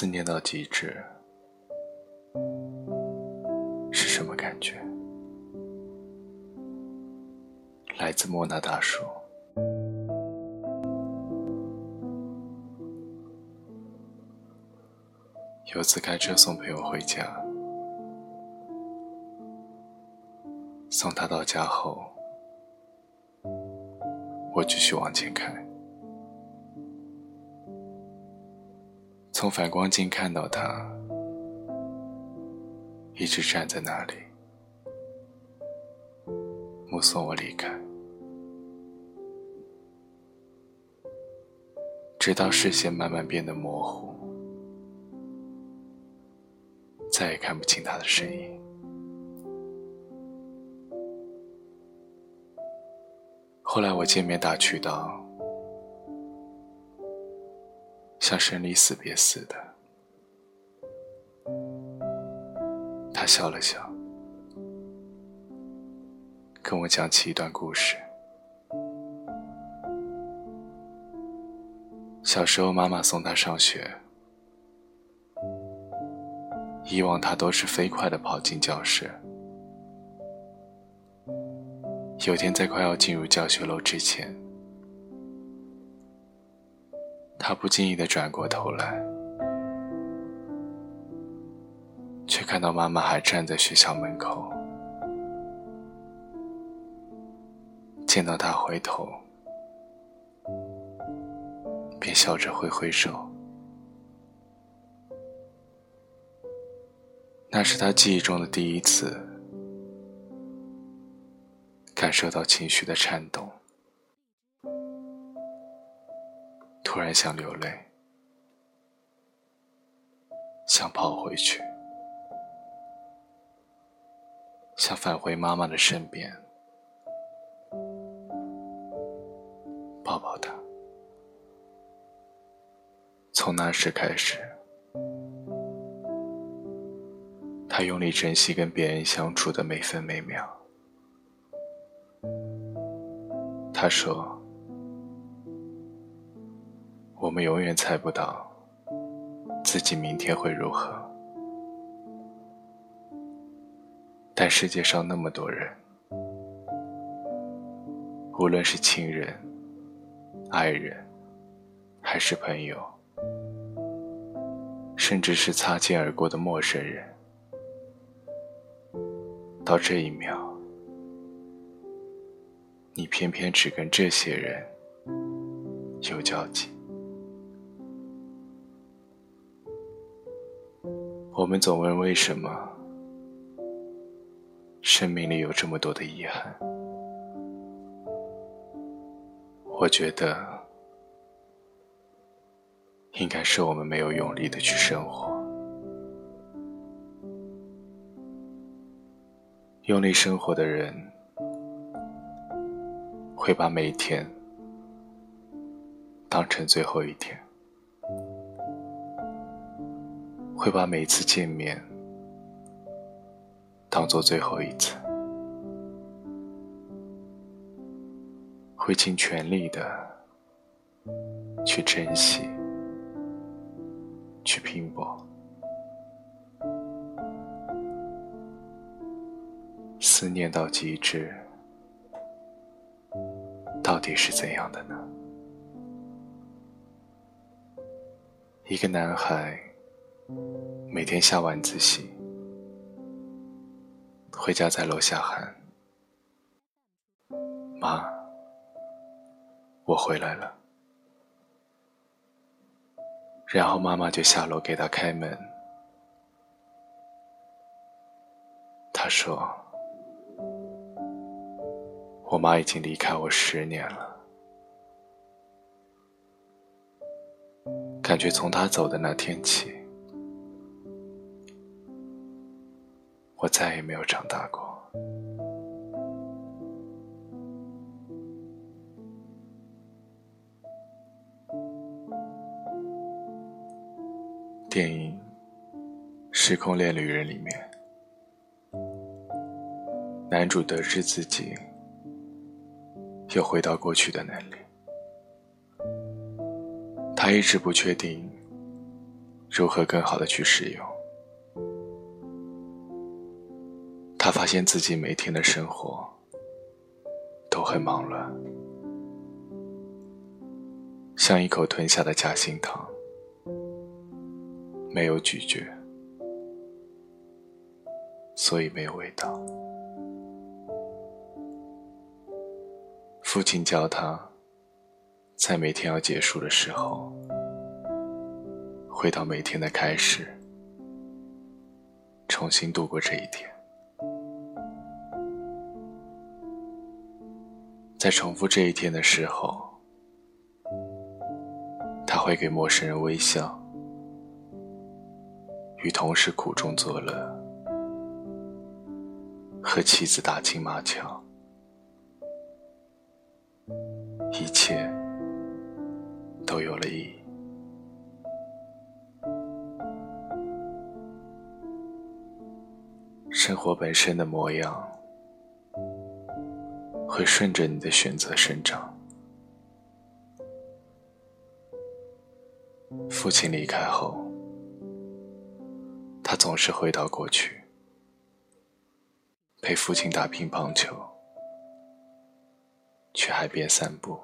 思念到极致是什么感觉？来自莫那大叔。有次开车送朋友回家，送他到家后，我继续往前开。从反光镜看到他，一直站在那里，目送我离开，直到视线慢慢变得模糊，再也看不清他的身影。后来我见面打趣道。像生离死别似的，他笑了笑，跟我讲起一段故事。小时候，妈妈送他上学，以往他都是飞快的跑进教室。有天在快要进入教学楼之前。他不经意的转过头来，却看到妈妈还站在学校门口。见到他回头，便笑着挥挥手。那是他记忆中的第一次，感受到情绪的颤动。突然想流泪，想跑回去，想返回妈妈的身边，抱抱她。从那时开始，他用力珍惜跟别人相处的每分每秒。他说。我们永远猜不到自己明天会如何，但世界上那么多人，无论是亲人、爱人，还是朋友，甚至是擦肩而过的陌生人，到这一秒，你偏偏只跟这些人有交集。我们总问为什么生命里有这么多的遗憾？我觉得应该是我们没有用力的去生活。用力生活的人会把每一天当成最后一天。会把每次见面当做最后一次，会尽全力的去珍惜，去拼搏。思念到极致，到底是怎样的呢？一个男孩。每天下晚自习，回家在楼下喊：“妈，我回来了。”然后妈妈就下楼给他开门。他说：“我妈已经离开我十年了，感觉从她走的那天起。”我再也没有长大过。电影《时空恋旅人》里面，男主得知自己又回到过去的能力，他一直不确定如何更好的去使用。他发现自己每天的生活都很忙乱，像一口吞下的夹心糖，没有咀嚼，所以没有味道。父亲教他，在每天要结束的时候，回到每天的开始，重新度过这一天。在重复这一天的时候，他会给陌生人微笑，与同事苦中作乐，和妻子打情骂俏，一切都有了意义。生活本身的模样。会顺着你的选择生长。父亲离开后，他总是回到过去，陪父亲打乒乓球，去海边散步，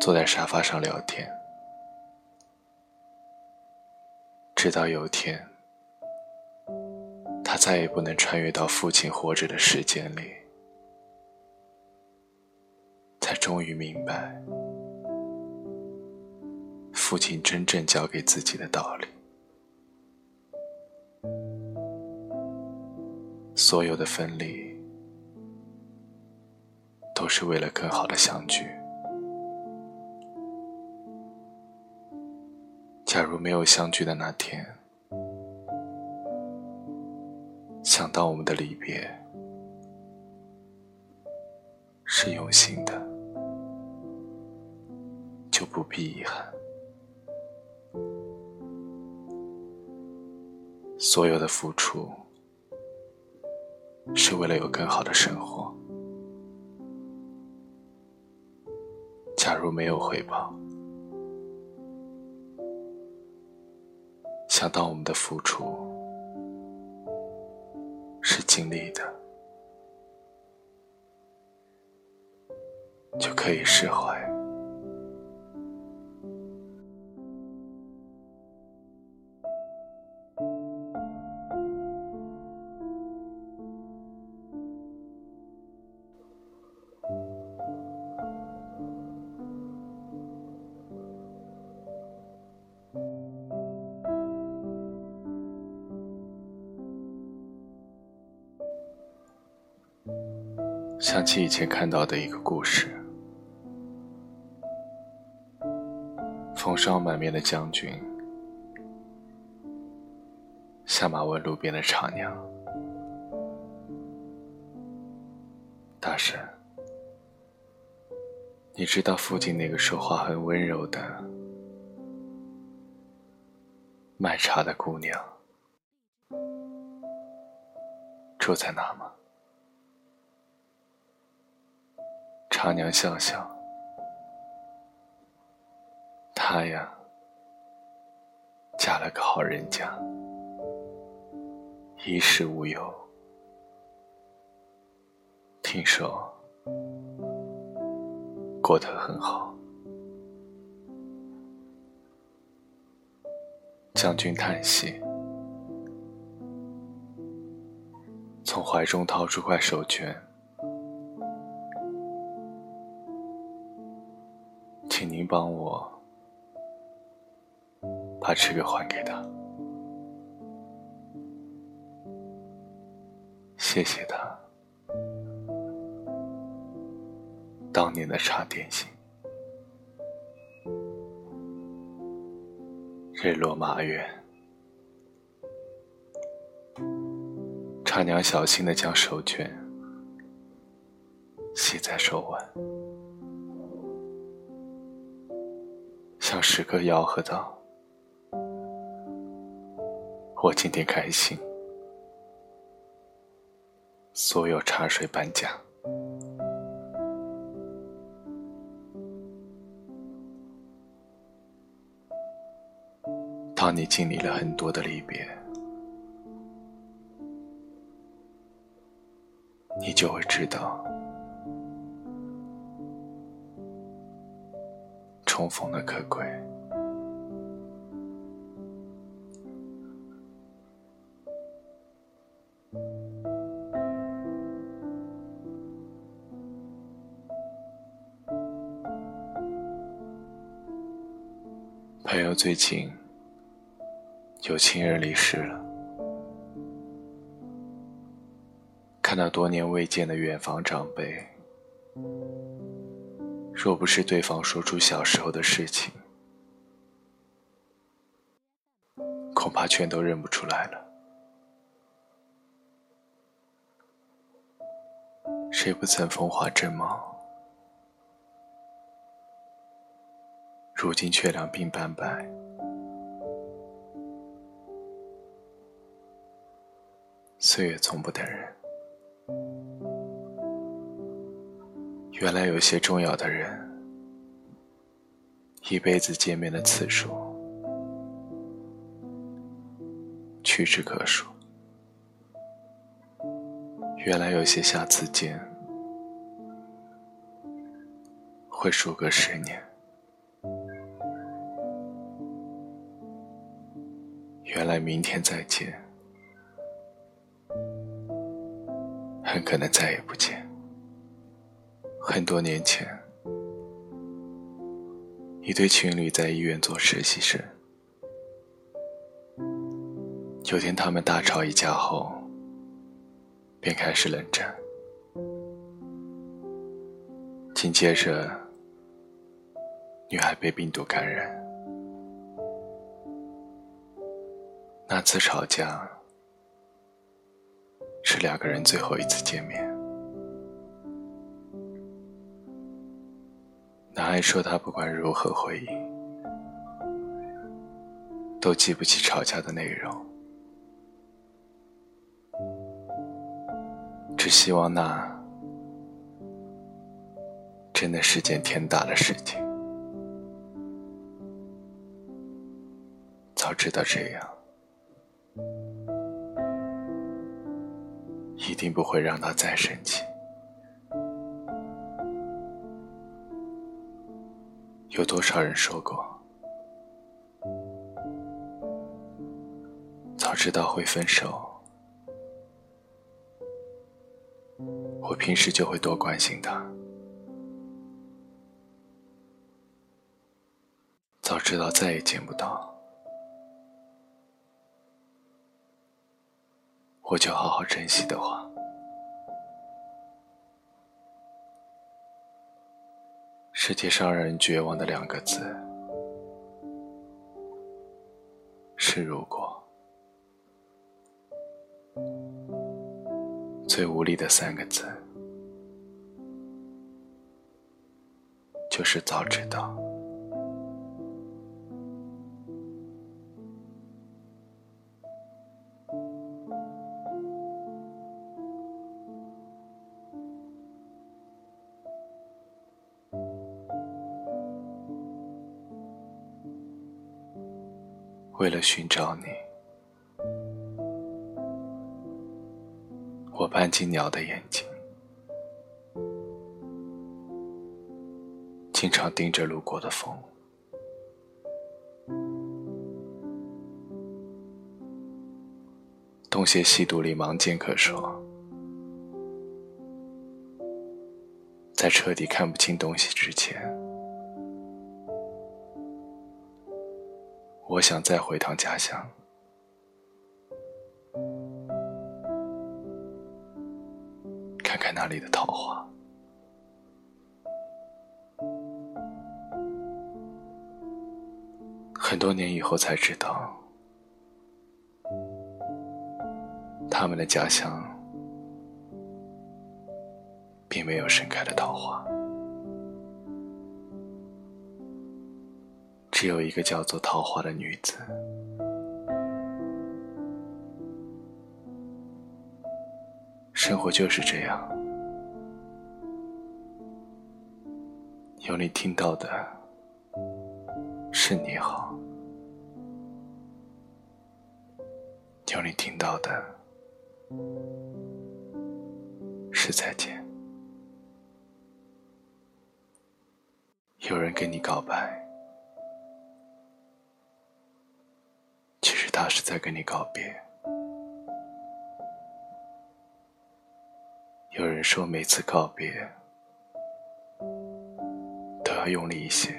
坐在沙发上聊天，直到有天，他再也不能穿越到父亲活着的时间里。才终于明白，父亲真正教给自己的道理。所有的分离，都是为了更好的相聚。假如没有相聚的那天，想到我们的离别，是用心的。就不必遗憾。所有的付出是为了有更好的生活。假如没有回报，想到我们的付出是尽力的，就可以释怀。想起以前看到的一个故事：风霜满面的将军下马问路边的茶娘：“大婶，你知道附近那个说话很温柔的卖茶的姑娘住在哪吗？”茶娘笑笑，她呀，嫁了个好人家，衣食无忧，听说过得很好。将军叹息，从怀中掏出块手绢。帮我把这个还给他，谢谢他当年的茶点心。日落马远，茶娘小心的将手绢系在手腕。时刻吆喝道：“我今天开心，所有茶水半价。”当你经历了很多的离别，你就会知道，重逢的可贵。朋友最近有亲人离世了，看到多年未见的远房长辈，若不是对方说出小时候的事情，恐怕全都认不出来了。谁不曾风华正茂？如今却两鬓斑白，岁月从不等人。原来有些重要的人，一辈子见面的次数屈指可数。原来有些下次见，会数个十年。原来明天再见，很可能再也不见。很多年前，一对情侣在医院做实习生。有天他们大吵一架后，便开始冷战。紧接着，女孩被病毒感染。那次吵架是两个人最后一次见面。男孩说他不管如何回忆，都记不起吵架的内容，只希望那真的是件天大的事情。早知道这样。一定不会让他再生气。有多少人说过，早知道会分手，我平时就会多关心他。早知道再也见不到。我就好好珍惜的话，世界上让人绝望的两个字是“如果”，最无力的三个字就是“早知道”。为了寻找你，我搬进鸟的眼睛，经常盯着路过的风。东邪西毒里盲剑客说，在彻底看不清东西之前。我想再回趟家乡，看看那里的桃花。很多年以后才知道，他们的家乡并没有盛开的桃花。只有一个叫做桃花的女子。生活就是这样，有你听到的是你好，有你听到的是再见。有人跟你告白，他是在跟你告别。有人说每次告别都要用力一些，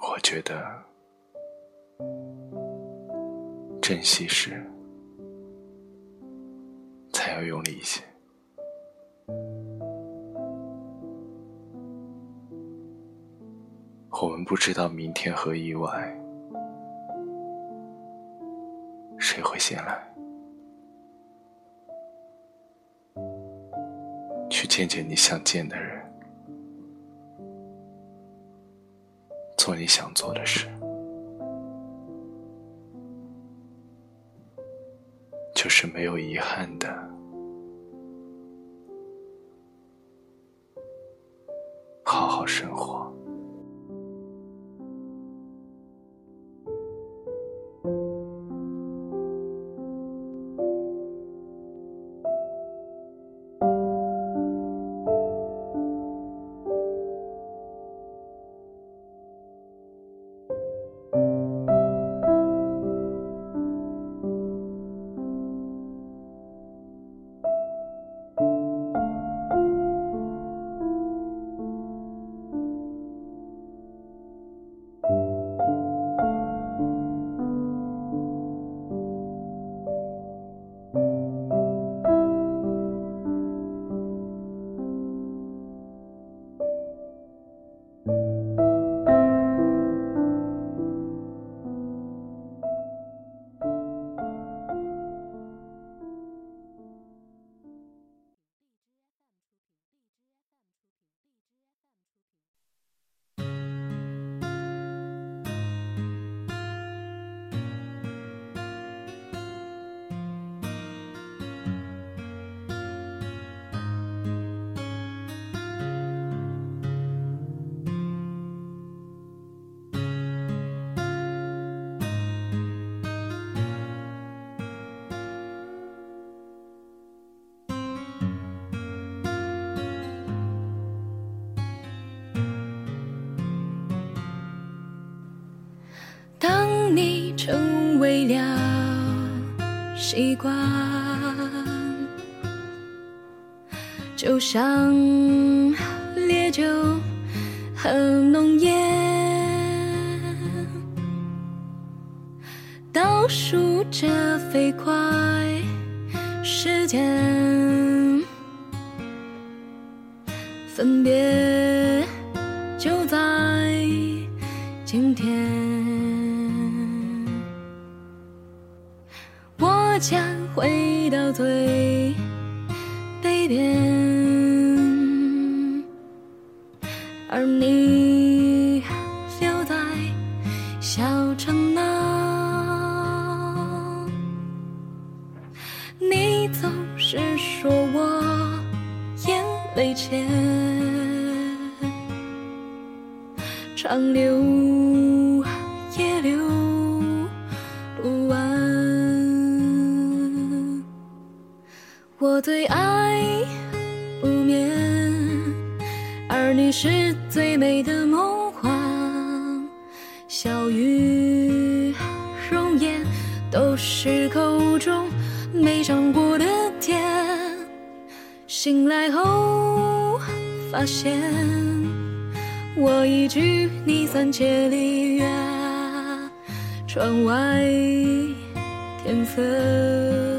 我觉得珍惜时才要用力一些。我们不知道明天和意外谁会醒来，去见见你想见的人，做你想做的事，就是没有遗憾的，成为了习惯，就像烈酒和浓烟，倒数着飞快时间，分别回到最北边，而你留在小城那。你总是说我眼泪浅，长流我最爱无眠，而你是最美的梦幻。笑语容颜都是口中没尝过的甜。醒来后发现，我已距你三千里远。窗外天色。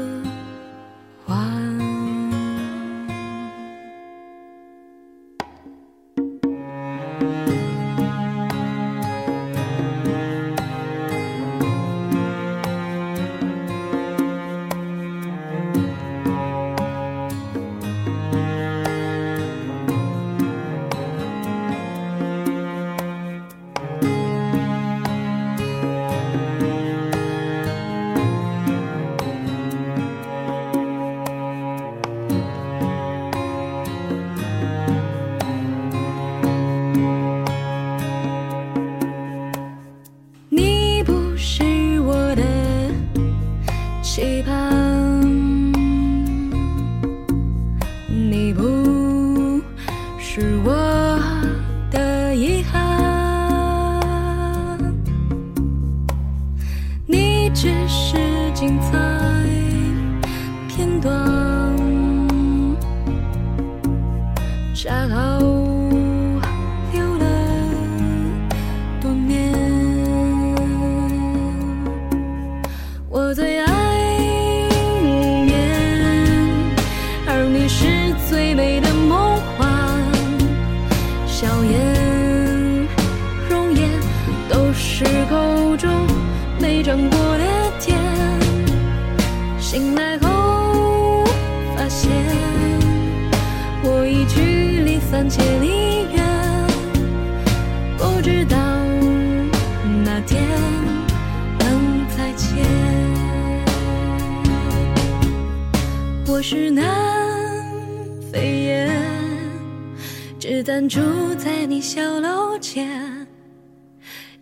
住在你小楼前。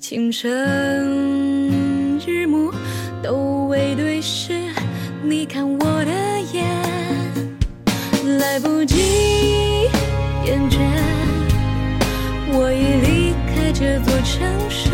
清晨，日暮都未对视，你看我的眼，来不及厌倦，我已离开这座城市，